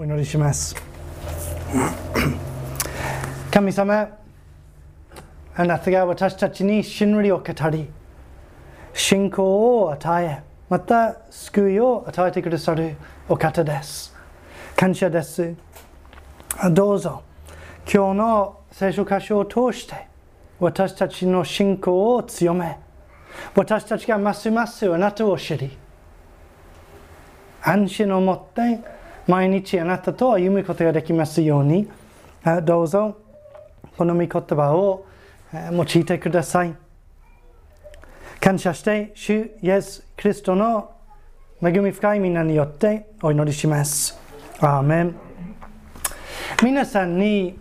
お祈りします。神様あなたが私たちに真理を語り信仰を与えまた救いを与えてくださるお方です。感謝です。どうぞ今日の聖書箇所を通して私たちの信仰を強め私たちがますますあなたを知り安心を持って毎日あなたと歩むことができますようにどうぞこの御言葉を用いてください。感謝して主イエス・キリストの恵み深い皆によってお祈りします。アーメン。皆さんに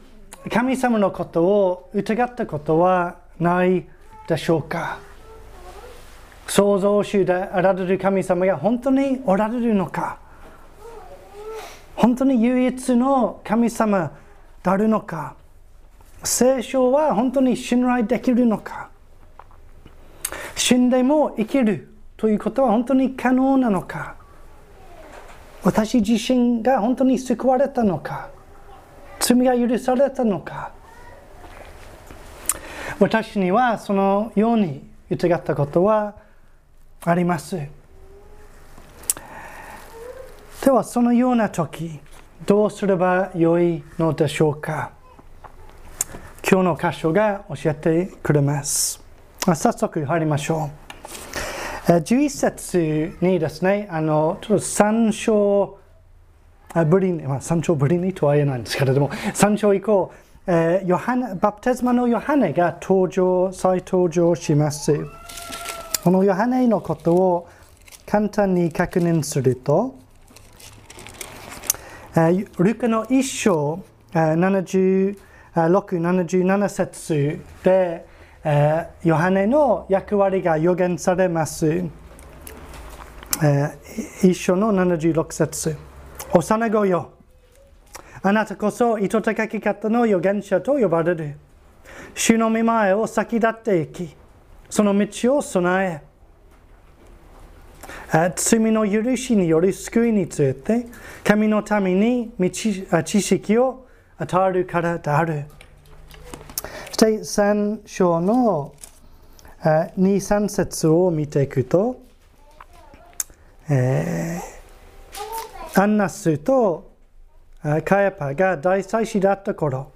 神様のことを疑ったことはないでしょうか？創造主であられる神様が本当におられるのか？本当に唯一の神様であるのか聖書は本当に信頼できるのか死んでも生きるということは本当に可能なのか私自身が本当に救われたのか罪が許されたのか私にはそのように疑ったことはあります。ではそのような時どうすればよいのでしょうか？今日の箇所が教えてくれます。早速入りましょう。11節にですねあのちょっと参照ぶりに、まあ、参照ぶりにとは言えないんですけれども参照以降、えー、ヨハネバプテスマのヨハネが登場再登場します。このヨハネのことを簡単に確認すると、ルカの一章76、77節で、ヨハネの役割が予言されます。一章の76節幼子よ。あなたこそ糸高き方の預言者と呼ばれる。主の御前を先立っていき、その道を備え、罪の許しによる救いについて、神のために知識を与えるからである。そして三章の二三節を見ていくと、えー、アンナスとカヤパが大祭司だった頃、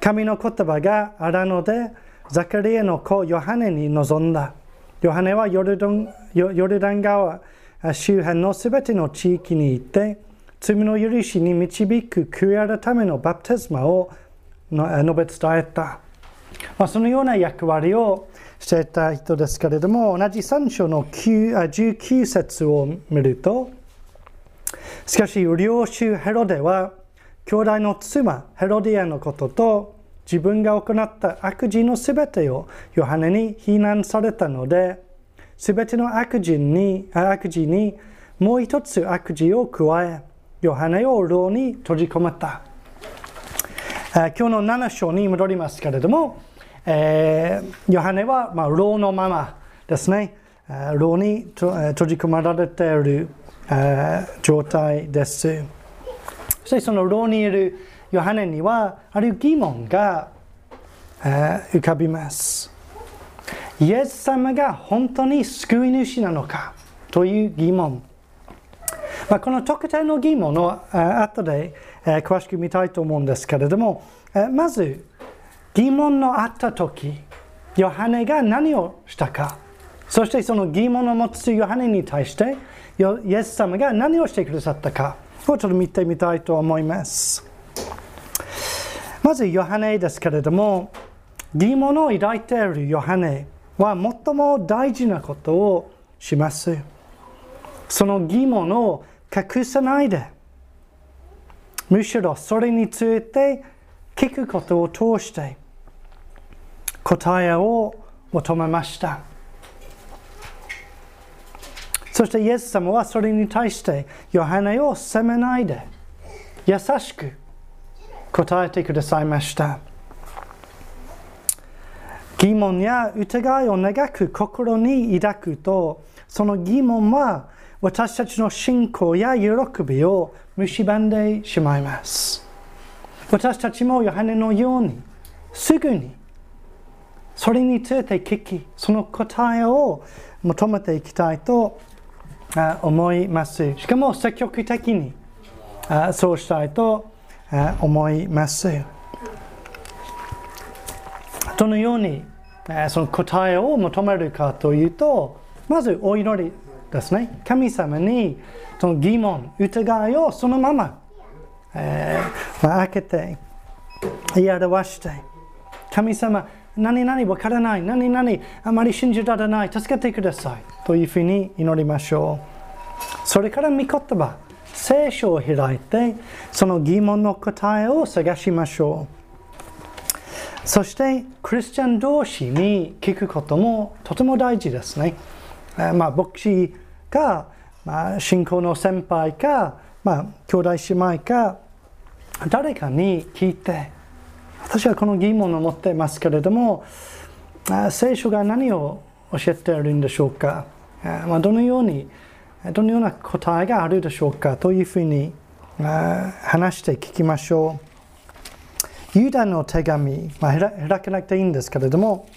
神の言葉があらので、ザカリアの子ヨハネに臨んだ。ヨハネはヨルダンヨルダン川周辺のすべての地域に行って、罪の許しに導く悔い改めのバプテスマを述べ伝えた。まあ、そのような役割をしていた人ですけれども、同じ3章の19節を見ると、しかし、領主ヘロデは、兄弟の妻ヘロディアのことと、自分が行った悪事のすべてをヨハネに非難されたので、すべての悪事に悪事にもう一つ悪事を加え、ヨハネを牢に閉じ込めた。今日の7章に戻りますけれども、えー、ヨハネは、まあ、牢のままですね、牢に閉じ込められている状態です。そしてその牢にいるヨハネにはある疑問が浮かびます。イエス様が本当に救い主なのかという疑問。まあ、この特定の疑問を後で詳しく見たいと思うんですけれども、まず疑問のあった時、ヨハネが何をしたか、そしてその疑問を持つヨハネに対して、イエス様が何をしてくださったかをちょっと見てみたいと思います。まずヨハネですけれども、疑問を抱いているヨハネは最も大事なことをします。その疑問を隠さないで、むしろそれについて聞くことを通して答えを求めました。そしてイエス様はそれに対してヨハネを責めないで優しく答えてくださいました。疑問や疑いを願く心に抱くとその疑問は私たちの信仰や喜びを蝕んでしまいます。私たちもヨハネのようにすぐにそれについて聞きその答えを求めていきたいと思います。しかも積極的にそうしたいと思います。どのようにその答えを求めるかというとまずお祈りですね。神様にその疑問疑いをそのまま、えー、開けて言い表して神様何々わからない何々あまり信じられない助けてくださいというふうに祈りましょう。それから御言葉聖書を開いてその疑問の答えを探しましょう。そしてクリスチャン同士に聞くこともとても大事ですね、まあ、牧師か、まあ、信仰の先輩か、まあ、兄弟姉妹か誰かに聞いて私はこの疑問を持っていますけれども聖書が何を教えているんでしょうか、まあ、どのようにどのような答えがあるでしょうかというふうに話して聞きましょう。ユダの手紙、まあ、開けなくていいんですけれども、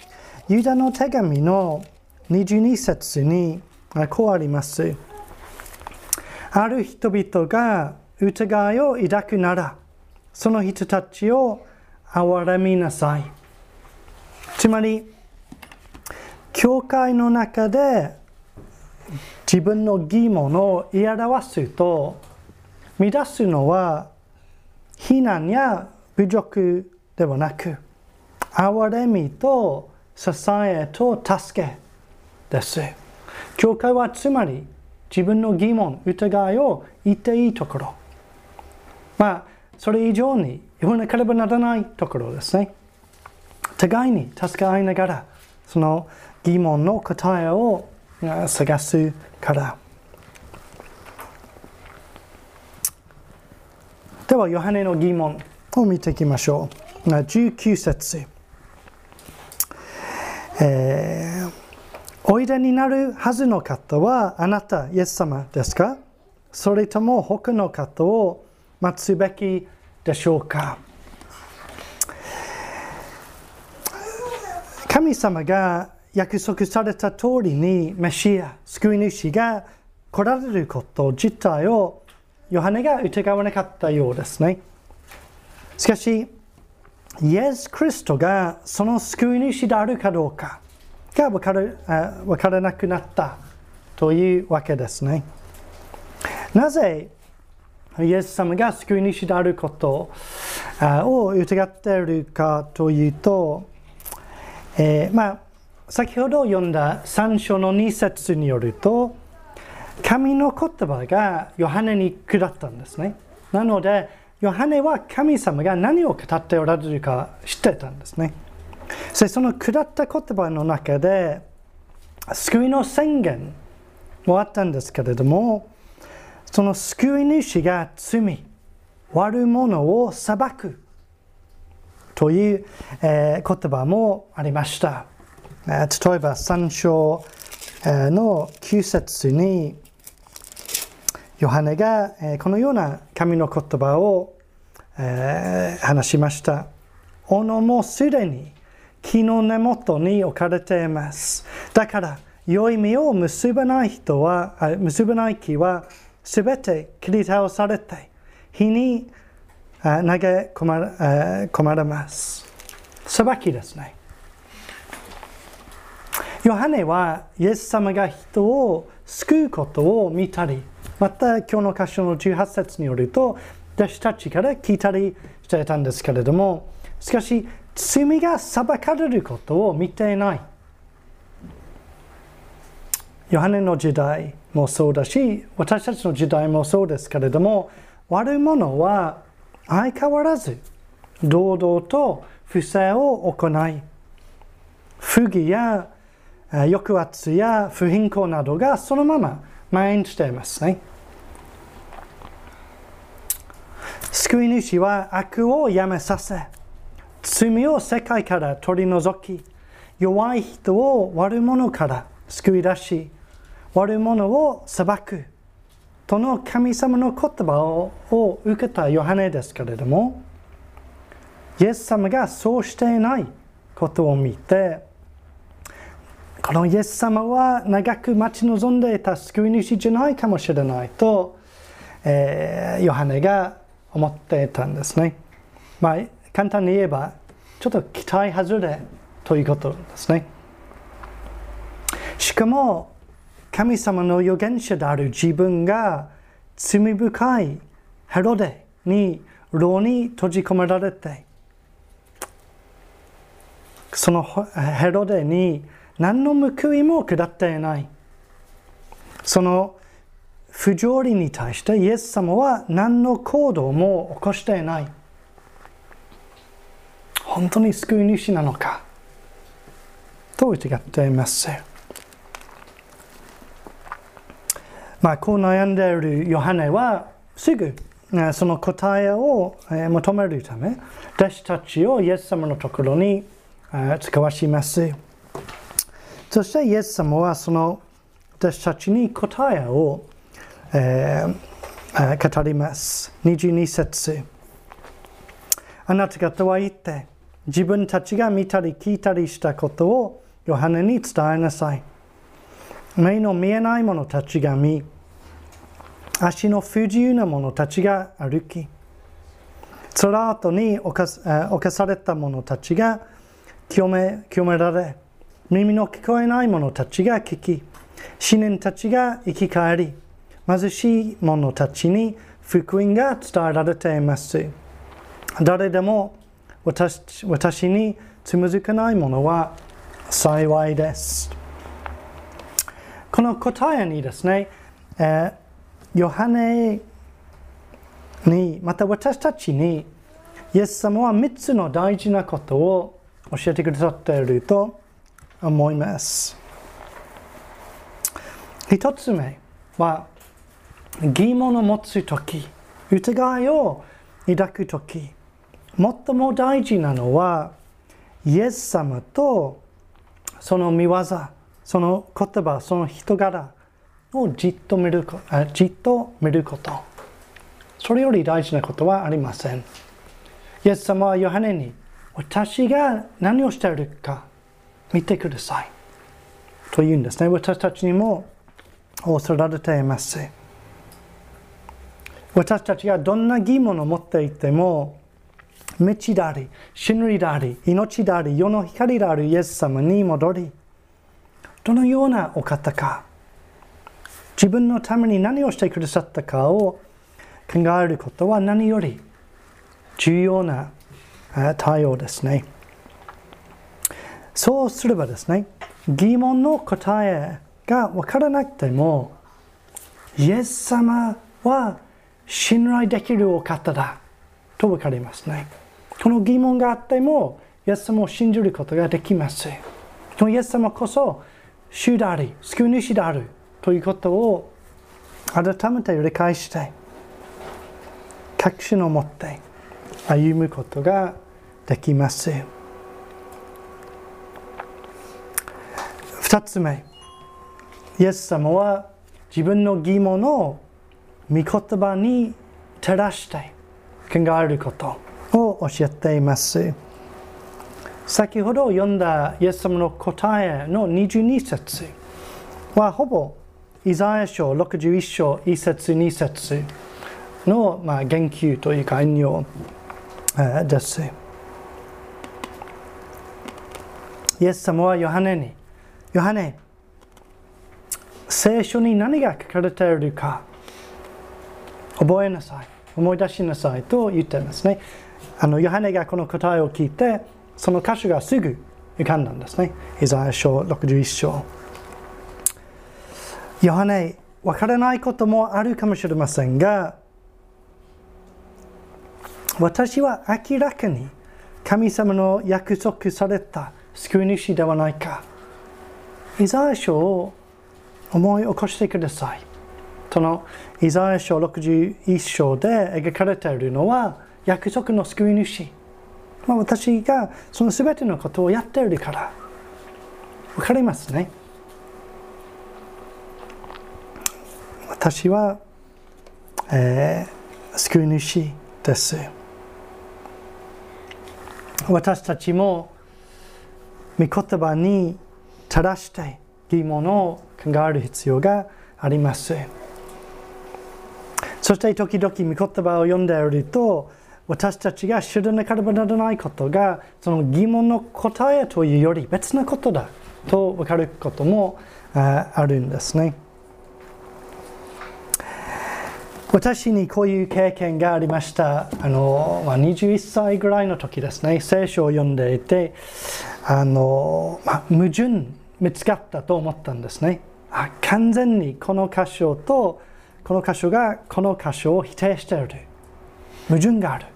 ユダの手紙の22節にこうあります。ある人々が疑いを抱くなら、その人たちを憐れみなさい。つまり、教会の中で自分の疑問を言い表すと、乱すのは非難や侮辱ではなく、憐れみと支えと助けです。教会はつまり自分の疑問、疑いを言っていいところ。まあ、それ以上に言わなければならないところですね。互いに助け合いながら、その疑問の答えを探すから。では、ヨハネの疑問を見ていきましょう。19節。えーおいでになるはずの方はあなた、イエス様ですか？それとも他の方を待つべきでしょうか？神様が約束された通りにメシア、救い主が来られること自体をヨハネが疑わなかったようですね。しかし、イエス・クリストがその救い主であるかどうか、が分から分からなくなったというわけですね。なぜイエス様が救い主であることを疑っているかというと、えー、まあ、先ほど読んだ3章の2節によると神の言葉がヨハネに下ったんですね。なのでヨハネは神様が何を語っておられるか知ってたんですね。そその下った言葉の中で救いの宣言もあったんですけれどもその救い主が罪悪者を裁くという、えー、言葉もありました、えー、例えば3章、の9節にヨハネが、このような神の言葉を、えー、話しました「おのもすでに木の根元に置かれています。だから、良い実を結ばない人は、結ばない木は、すべて切り倒されて、火に投げ込ま込まれます。裁きですね。ヨハネは、イエス様が人を救うことを見たり、また今日の箇所の18節によると、弟子たちから聞いたりしていたんですけれども、しかし、罪が裁かれることを見ていない。ヨハネの時代もそうだし、私たちの時代もそうですけれども、悪者は相変わらず堂々と不正を行い、不義や抑圧や不貧困などがそのまま蔓延していますね。救い主は悪をやめさせ、罪を世界から取り除き、弱い人を悪者から救い出し、悪者を裁くとの神様の言葉を受けたヨハネですけれども、イエス様がそうしていないことを見て、このイエス様は長く待ち望んでいた救い主じゃないかもしれないと、えー、ヨハネが思っていたんですね。まあ、簡単に言えば、ちょっと期待外れということですね。しかも、神様の預言者である自分が罪深いヘロデに牢に閉じ込められて、そのヘロデに何の報いも下っていない。その不条理に対してイエス様は何の行動も起こしていない。本当に救い主なのかと疑っています。まあ、こう悩んでいるヨハネはすぐその答えを求めるため弟子たちをイエス様のところに使わします。そしてイエス様はその弟子たちに答えを、えー、語ります。22節あなた方は言って自分たちが見たり聞いたりしたことをヨハネに伝えなさい。目の見えない者たちが見、足の不自由な者たちが歩き、つら後に侵された者たちが清め清められ、耳の聞こえない者たちが聞き、死人たちが生き返り、貧しい者たちに福音が伝えられています。誰でも私私につむずかないものは幸いです。この答えにですね、えー、ヨハネに、また私たちに、イエス様は3つの大事なことを教えてくださっていると思います。1つ目は、疑問を持つとき、疑いを抱くとき、最も大事なのは、イエス様とその見業、その言葉、その人柄をじっと見るじっと見ること。それより大事なことはありません。イエス様はヨハネに私が何をしているか見てください。と言うんですね。私たちにも仰せられています。私たちがどんな疑問を持っていても、道であり、真理であり、命であり、世の光であるイエス様に戻り、どのようなお方か、自分のために何をしてくださったかを考えることは何より重要な対応ですね。そうすればですね、疑問の答えが分からなくても、イエス様は信頼できるお方だと分かりますね。この疑問があっても、イエス様を信じることができます。このイエス様こそ主であり、救い主であるということを改めて理解して、確信を持って歩むことができます。二つ目、イエス様は自分の疑問を御言葉に照らして考えることを教えています。先ほど読んだイエス様の答えの22節はほぼイザヤ書61章1節2節の、まあ、言及というか引用です。イエス様はヨハネに、ヨハネ、聖書に何が書かれているか覚えなさい、思い出しなさいと言ってますね。あのヨハネがこの答えを聞いて、その箇所がすぐ浮かんだんですね。イザヤ書61章。ヨハネ、わからないこともあるかもしれませんが、私は明らかに神様の約束された救い主ではないか。イザヤ書を思い起こしてください。そのイザヤ書61章で描かれているのは約束の救い主。まあ、私がその全てのことをやっているから分かりますね私はえー、救い主です。私たちも御言葉に正して疑問を考える必要があります。そして時々御言葉を読んでいると私たちが知らなければならないことがその疑問の答えというより別なことだと分かることもあるんですね。私にこういう経験がありました。あの、まあ、21歳ぐらいの時ですね、聖書を読んでいて、あの、まあ、矛盾見つかったと思ったんですね。あ完全にこの箇所とこの箇所がこの箇所を否定している。矛盾がある。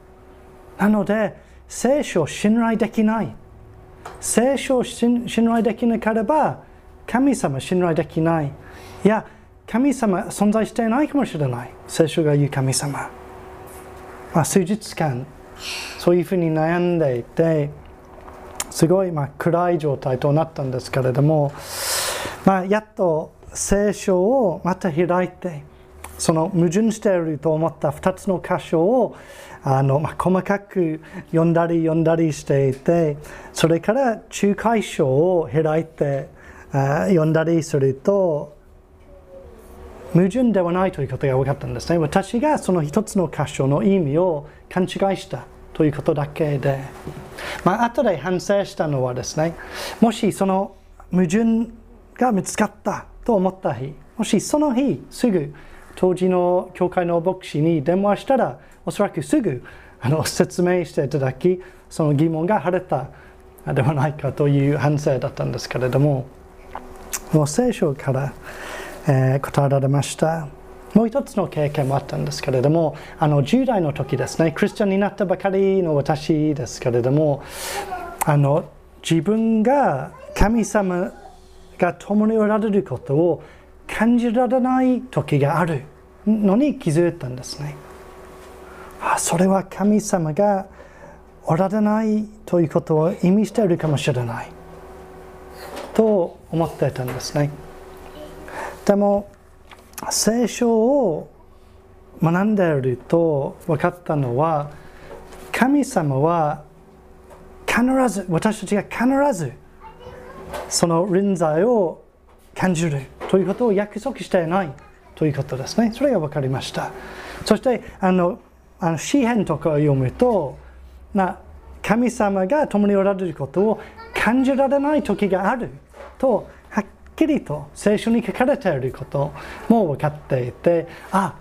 なので、聖書を信頼できない。聖書を信頼できなければ、神様信頼できない。いや、神様存在していないかもしれない。聖書が言う神様。まあ、数日間、そういうふうに悩んでいて、すごいまあ暗い状態となったんですけれども、まあ、やっと聖書をまた開いて、その矛盾していると思った2つの箇所をあの、まあ、細かく読んだり読んだりしていてそれから仲介書を開いてあ読んだりすると矛盾ではないということが分かったんですね。私がその一つの箇所の意味を勘違いしたということだけで、まあ後で反省したのはですねもしその矛盾が見つかったと思った日もしその日すぐ当時の教会の牧師に電話したらおそらくすぐあの説明していただきその疑問が晴れたではないかという反省だったんですけれどももう聖書から、えー、答えられました。もう一つの経験もあったんですけれどもあの10代の時ですね。クリスチャンになったばかりの私ですけれどもあの自分が神様が共におられることを感じられない時があるのに気づいたんですね。あそれは神様がおられないということを意味しているかもしれないと思っていたんですね。でも聖書を学んでいると分かったのは神様は必ず私たちが必ずその臨在を感じるということを約束していないということですね。それが分かりました。そしてあのあの詩篇とかを読むとな神様が共におられることを感じられない時があるとはっきりと聖書に書かれていることも分かっていてあ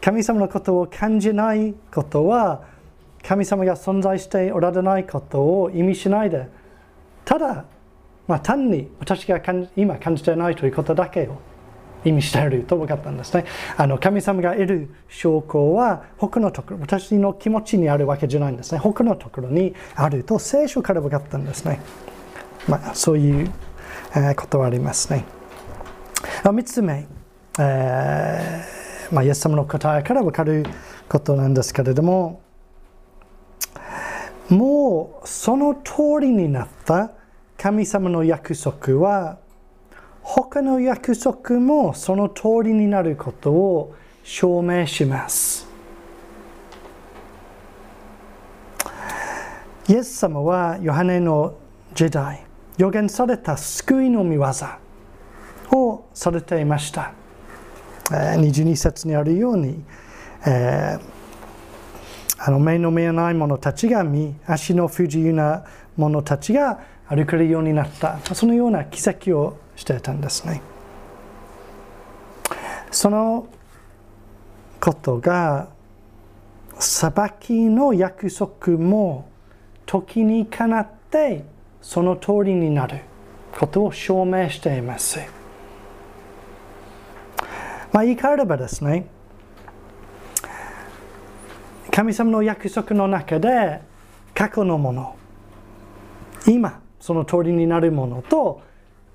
神様のことを感じないことは神様が存在しておられないことを意味しないでただまあ、単に私が今感じてないということだけを意味していると分かったんですね。あの神様がいる証拠は他のところ、私の気持ちにあるわけじゃないんですね。他のところにあると聖書から分かったんですね。まあ、そういう、ことはありますね。3つ目、えーまあ、イエス様の答えから分かることなんですけれども、もうその通りになった神様の約束は他の約束もその通りになることを証明します。イエス様はヨハネの時代予言された救いの御業をされていました。22節にあるように、えー、あの目の見えない者たちが見足の不自由な者たちが歩けるようになった。そのような奇跡をしていたんですね。そのことが裁きの約束も時にかなってその通りになることを証明しています。まあ言い換えればですね神様の約束の中で過去のもの今その通りになるものと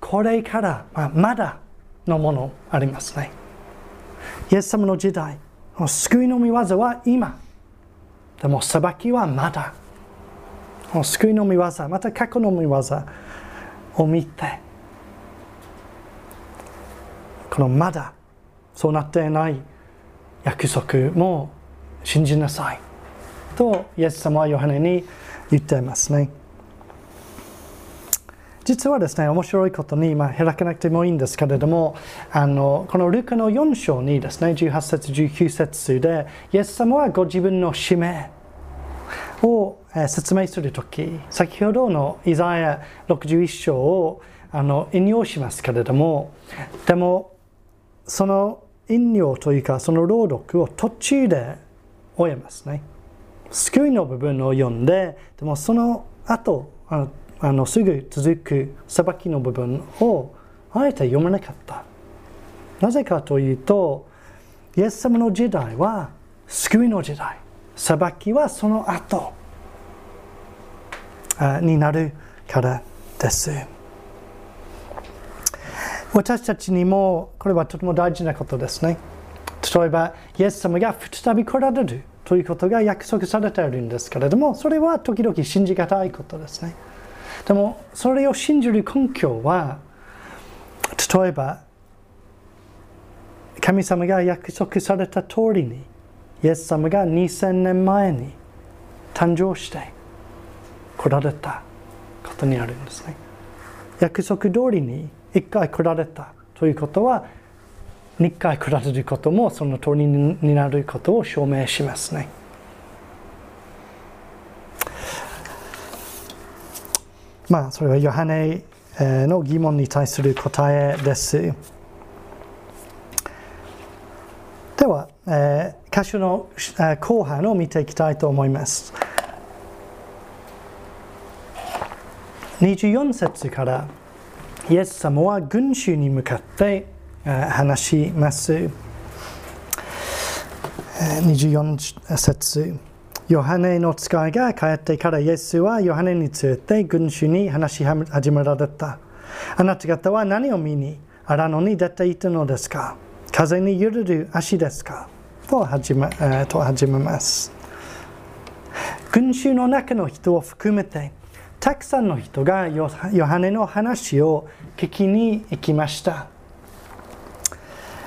これから、まあ、まだのものありますね。イエス様の時代救いの御業は今。でも裁きはまだ。救いの御業また過去の御業を見てこのまだそうなっていない約束も信じなさいとイエス様はヨハネに言っていますね。実はですね面白いことに、まあ、開かなくてもいいんですけれどもあのこのルカの4章にですね18節19節でイエス様はご自分の使命を説明するとき先ほどのイザヤ61章をあの引用しますけれどもでもその引用というかその朗読を途中で終えますね。救いの部分を読んででもその後ああのすぐ続く裁きの部分をあえて読まなかったなぜかというとイエス様の時代は救いの時代裁きはその後になるからです。私たちにもこれはとても大事なことですね。例えば、イエス様が再び来られるということが約束されているんですけれども、それは時々信じがたいことですね。でも、それを信じる根拠は、例えば、神様が約束された通りに、イエス様が2000年前に誕生して来られたことにあるんですね。約束通りに一回来られたということは2回来られることもその通りになることを証明しますね。まあそれはヨハネの疑問に対する答えです。では、えー、箇所の後半を見ていきたいと思います。24節からイエス様は群衆に向かって話します。24節ヨハネの使いが帰ってからイエスはヨハネについて群衆に話し始められた。あなた方は何を見に荒野に出ていたのですか？風に揺れる足ですか？と始めと始めます。群衆の中の人を含めてたくさんの人がヨハネの話を聞きに行きました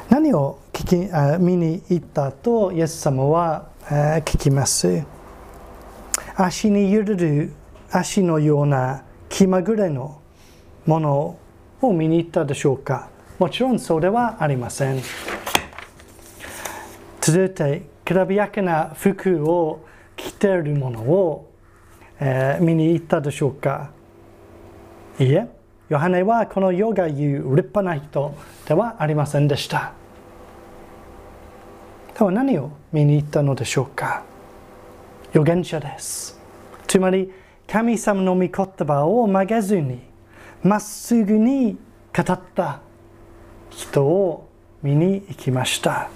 何を聞きあ見に行ったとイエス様は聞きます足に揺れる足のような気まぐれのものを見に行ったでしょうかもちろんそうではありません続いてきらびやかな服を着ているものをえー、見に行ったでしょうかいいえ、ヨハネはこの世が言う立派な人ではありませんでした。では何を見に行ったのでしょうか？預言者です。つまり、神様の御言葉を曲げずに、まっすぐに語った人を見に行きました。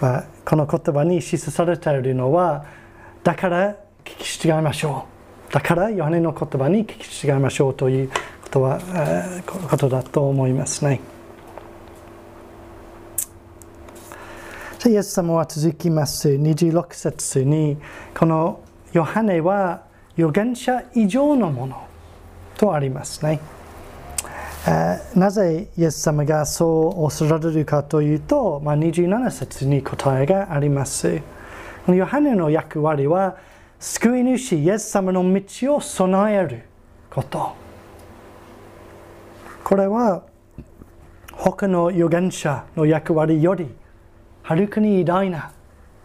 まあ、この言葉に示唆されているのは、だから聞き違いましょうだからヨハネの言葉に聞き違いましょうということは、ことだと思いますねイエス様は続きます26節にこのヨハネは預言者以上のものとありますね。なぜイエス様がそうおっしゃられるかというと、まあ、27節に答えがあります。このヨハネの役割は救い主イエス様の道を備えることこれは他の預言者の役割よりはるかに偉大な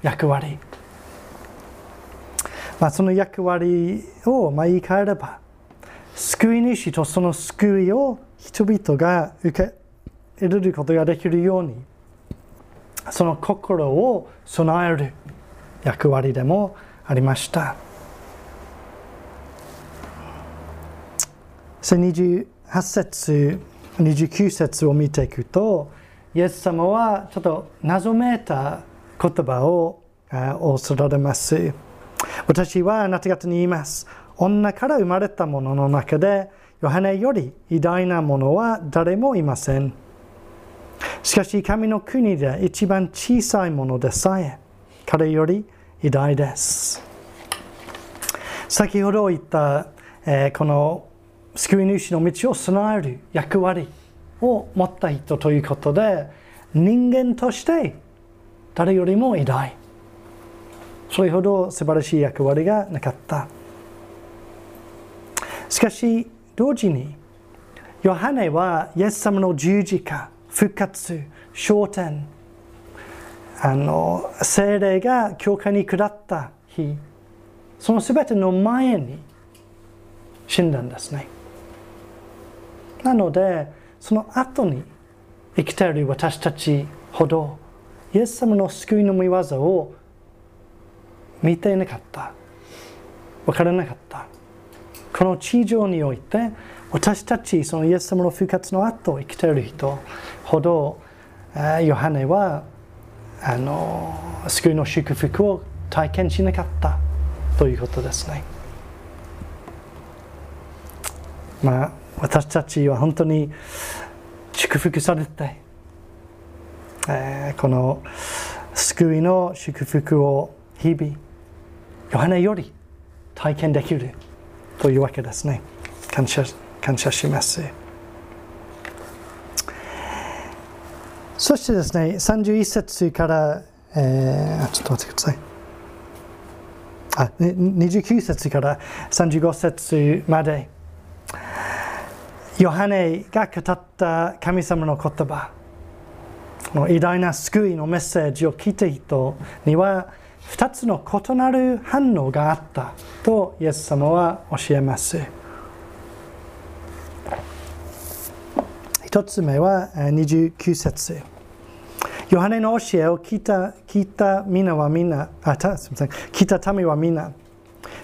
役割、まあ、その役割をまあ言い換えれば救い主とその救いを人々が受け入れることができるようにその心を備える役割でもありました。28節29節を見ていくとイエス様はちょっと謎めいた言葉をおっしゃられます。私はあなた方に言います。女から生まれた者の中でヨハネより偉大なものは誰もいません。しかし神の国で一番小さいものでさえ彼より偉大です。先ほど言った、えー、この救い主の道を備える役割。を持った人ということで人間として誰よりも偉大。それほど素晴らしい役割がなかった。しかし同時にヨハネはイエス様の十字架復活昇天あの精霊が教会に下った日その全ての前に死んだんですね。なのでその後に生きている私たちほどイエス様の救いの御業を見ていなかった。分からなかった。この地上において私たちそのイエス様の復活の後生きている人ほどヨハネはあの救いの祝福を体験しなかった。ということですね。まあ私たちは本当に祝福されて、えー、この救いの祝福を日々ヨハネより体験できるというわけですね。感謝感謝します。そしてですね、31節から、えー、ちょっと待ってください。あ29節から35節まで、ヨハネが語った神様の言葉、の偉大な救いのメッセージを聞いた人には、2つの異なる反応があったとイエス様は教えます。1つ目は29節。ヨハネの教えを聞いた聞いた皆はみんな、あたすみません、聞いた民はみんな、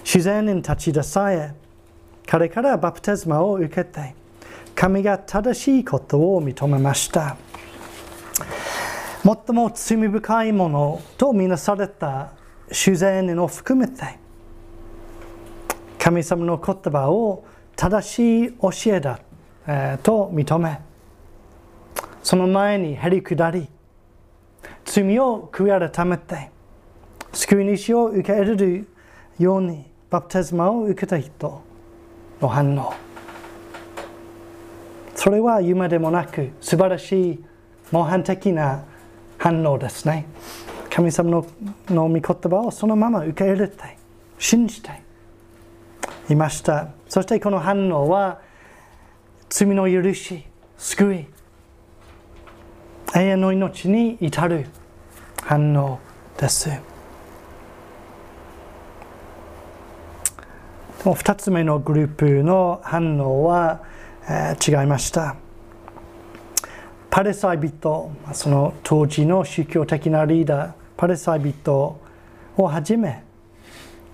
自然に立ち出さえ、彼からバプテスマを受けて、神が正しいことを認めました。最も罪深いものとみなされた主税人を含めて、神様の言葉を正しい教えだ、えー、と認め、その前にへり下り、罪を悔い改めて救い主を受け入れるようにバプテスマを受けた人の反応それは夢でもなく素晴らしい模範的な反応ですね。神様のの御言葉をそのまま受け入れて信じてい。ました。そしてこの反応は罪の許し救い永遠の命に至る反応です。2つ目のグループの反応は、えー、違いました。パレサイ人、その当時の宗教的なリーダー、パレサイ人をはじめ、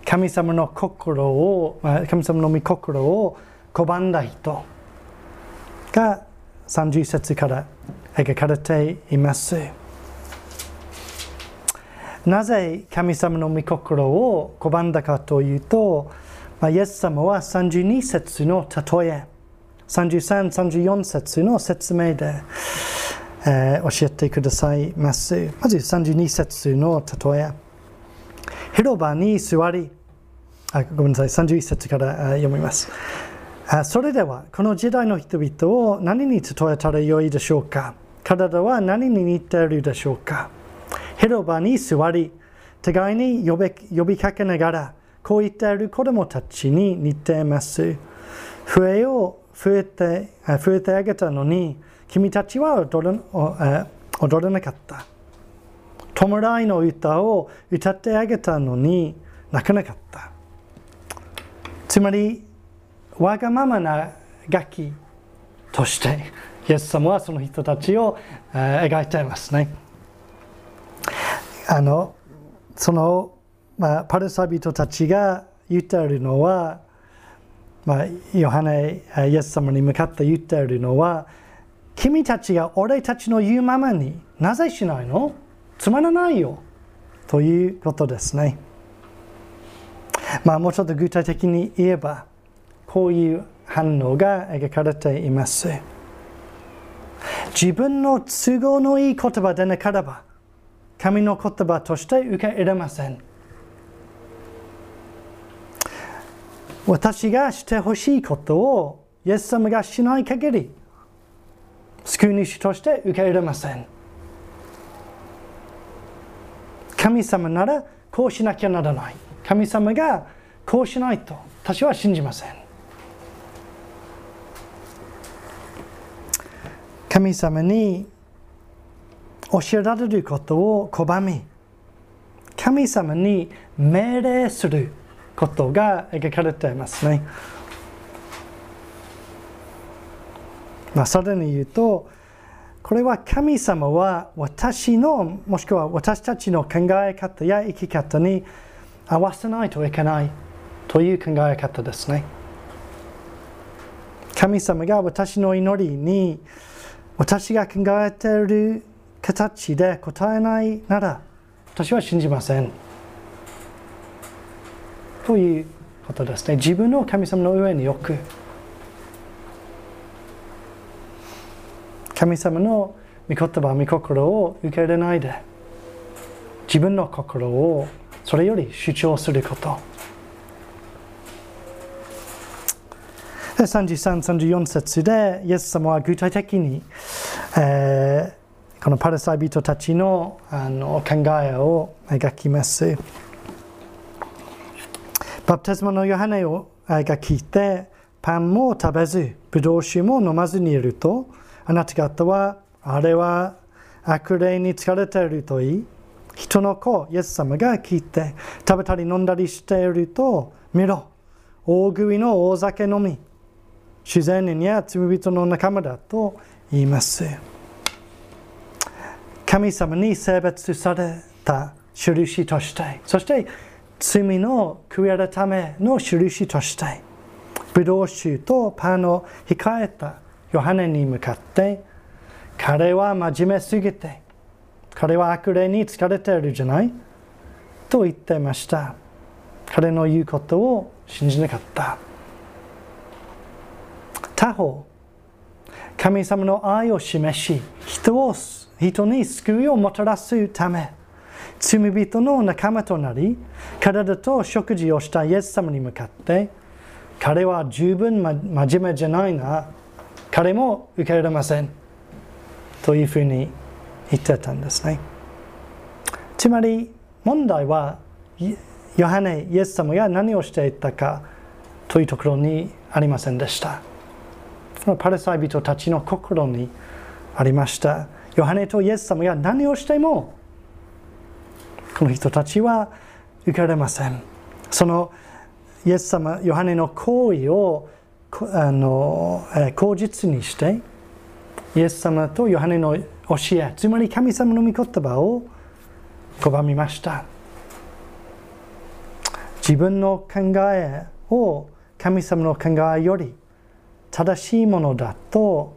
神様の心を、神様の御心を拒んだ人が30節から描かれています。なぜ神様の御心を拒んだかというと、まあ、イエス様は32節の例え、33、34節の説明で、えー、教えてくださいます。まず32節の例え。広場に座り、あごめんなさい、31節から読みます。それでは、この時代の人々を何に例えたらよいでしょうか？体は何に似ているでしょうか？広場に座り、互いに呼び呼びかけながら、こう言っている子供たちに似ています。笛を増えて増えてあげたのに、君たちは踊ら踊らなかった。弔いの歌を歌ってあげたのに泣かなかった。つまり、わがままな楽器として、イエス様はその人たちを描いていますね。あのその、まあ、パルサ人たちが言っているのは、まあ、ヨハネイエス様に向かって言っているのは君たちが俺たちの言うままになぜしないの？つまらないよということですね。まあ、もうちょっと具体的に言えばこういう反応が描かれています。自分の都合のいい言葉でなければ神の言葉として受け入れません。私がしてほしいことをイエス様がしない限り救い主として受け入れません。神様ならこうしなきゃならない神様がこうしないと私は信じません神様に教えられることを拒み神様に命令することが描かれていますね。まあ、さらに言うとこれは神様は私のもしくは私たちの考え方や生き方に合わせないといけないという考え方ですね。神様が私の祈りに私が考えている形で答えないなら私は信じません。ということですね。自分の神様の上に置く。神様の御言葉、御心を受け入れないで、自分の心をそれより主張すること。33、34節で、イエス様は具体的に、えーこのパラサイ人たちのあの考えを描きます。バプテスマのヨハネをが聞いて、パンも食べず、ブドウ酒も飲まずにいると、あなた方は、あれは悪霊に疲れていると言い、人の子、イエス様が聞いて、食べたり飲んだりしていると、見ろ、大食いの大酒飲み、自然人や罪人の仲間だと言います。神様に性別された印として、そして罪の悔い改めの印として、ブドウ酒とパンを控えたヨハネに向かって、彼は真面目すぎて、彼は悪霊に疲れているじゃないと言ってました。彼の言うことを信じなかった。他方、神様の愛を示し、人を人に救いをもたらすため、罪人の仲間となり、体と食事をしたイエス様に向かって、彼は十分真面目じゃないな、彼も受け入れません。というふうに言ってたんですね。つまり問題は、ヨハネ、イエス様が何をしていたかというところにありませんでした。そのパレサイ人たちの心にありました。ヨハネとイエス様が何をしてもこの人たちは受けられません。そのイエス様ヨハネの行為をあの口実にしてイエス様とヨハネの教えつまり神様の御言葉を拒みました。自分の考えを神様の考えより正しいものだと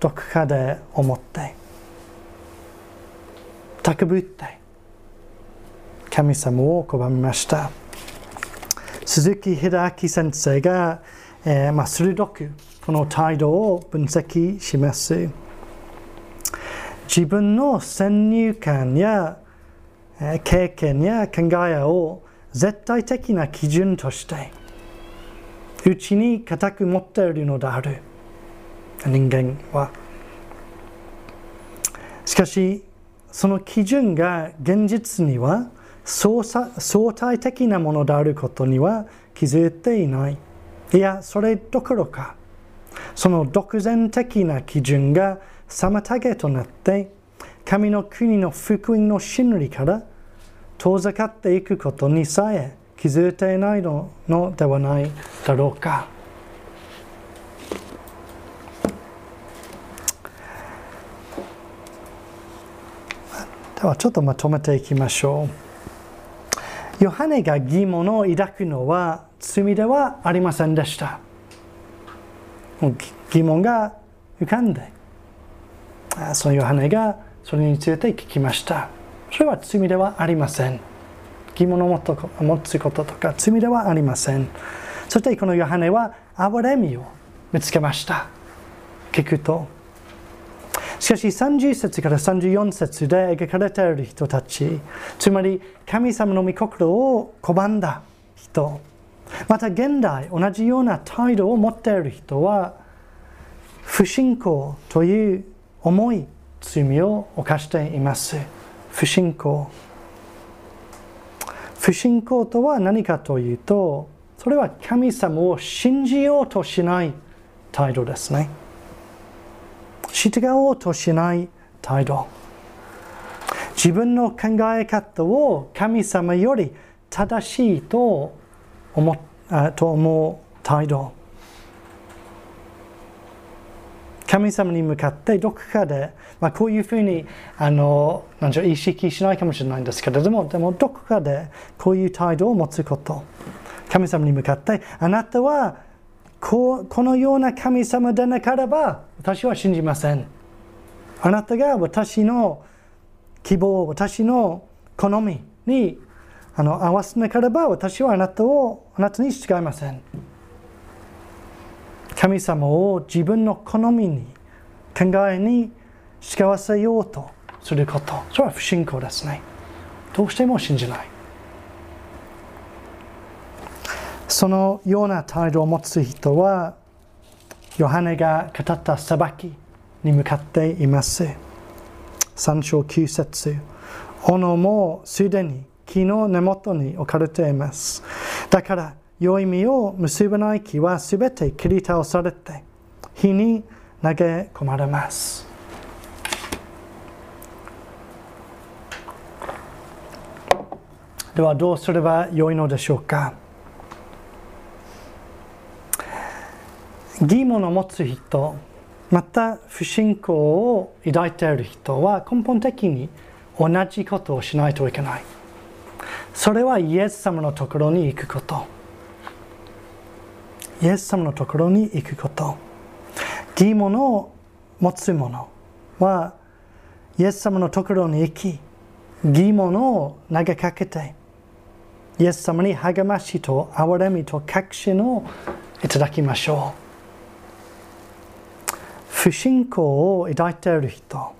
どこかで思って高ぶって神様を拒みました。鈴木秀明先生が、えーまあ、鋭くこの態度を分析します。自分の先入観や経験や考えを絶対的な基準としてうちに固く持っているのである。人間は。しかしその基準が現実には相対的なものであることには気づいていないいやそれどころかその独善的な基準が妨げとなって神の国の福音の真理から遠ざかっていくことにさえ気づいていないのではないだろうか。ではちょっとまとめていきましょう。ヨハネが疑問を抱くのは罪ではありませんでした。疑問が浮かんで、そのヨハネがそれについて聞きました。それは罪ではありません。疑問を持つこととか罪ではありません。そしてこのヨハネは憐れみを見つけました。聞くと。しかし30節から34節で描かれている人たち、つまり神様の御心を拒んだ人、また現代同じような態度を持っている人は、不信仰という重い罪を犯しています。不信仰。不信仰とは何かというとそれは神様を信じようとしない態度ですね従おうとしない態度。自分の考え方を神様より正しいと思と思う態度。神様に向かってどこかで、まあ、こういうふうにあのなんう意識しないかもしれないんですけれどもでもどこかでこういう態度を持つこと。神様に向かってあなたはここのような神様でなければ私は信じません。あなたが私の希望私の好みにあの合わせなければ私はあなたをあなたに従いません。神様を自分の好みに考えに従わせようとすること。それは不信仰ですね。どうしても信じない。そのような態度を持つ人はヨハネが語った裁きに向かっています。3章9節。斧もすでに木の根元に置かれています。だから良い実を結ばない木はすべて切り倒されて火に投げ込まれます。ではどうすればよいのでしょうか。疑問を持つ人また不信仰を抱いている人は根本的に同じことをしないといけない。それはイエス様のところに行くこと。イエス様のところに行くこと。疑問を持つ者はイエス様のところに行き疑問を投げかけてイエス様に励ましと憐れみと確信をいただきましょう。不信仰を抱いている人。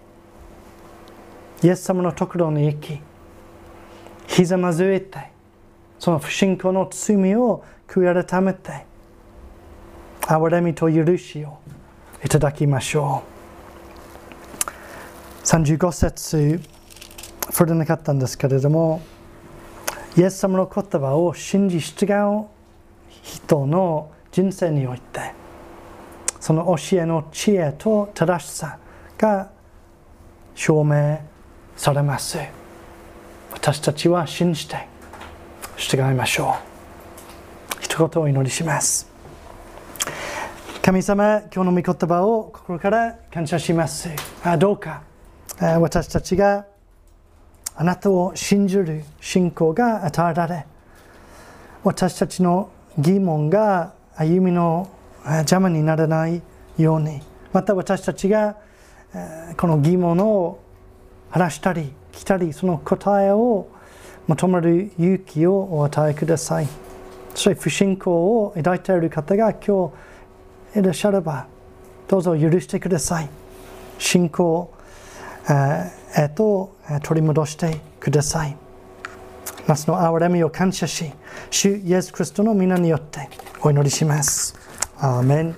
イエス様のところに行きひざまずいてその不信仰の罪を悔い改めて憐れみと許しをいただきましょう。35節触れなかったんですけれどもイエス様の言葉を信じ従う人の人生においてその教えの知恵と正しさが証明されます。私たちは信じて従いましょう。一言お祈りします。神様、今日の御言葉を心から感謝します。あ。どうか私たちがあなたを信じる信仰が与えられ、私たちの疑問が歩みの邪魔にならないように、また私たちがこの疑問を話したり、来たり、その答えを求める勇気をお与えください。そして不信仰を抱いている方が今日、いらっしゃればどうぞ許してください。信仰へと取り戻してください。夏の憐れみを感謝し主イエス・クリストの皆によってお祈りします。アーメン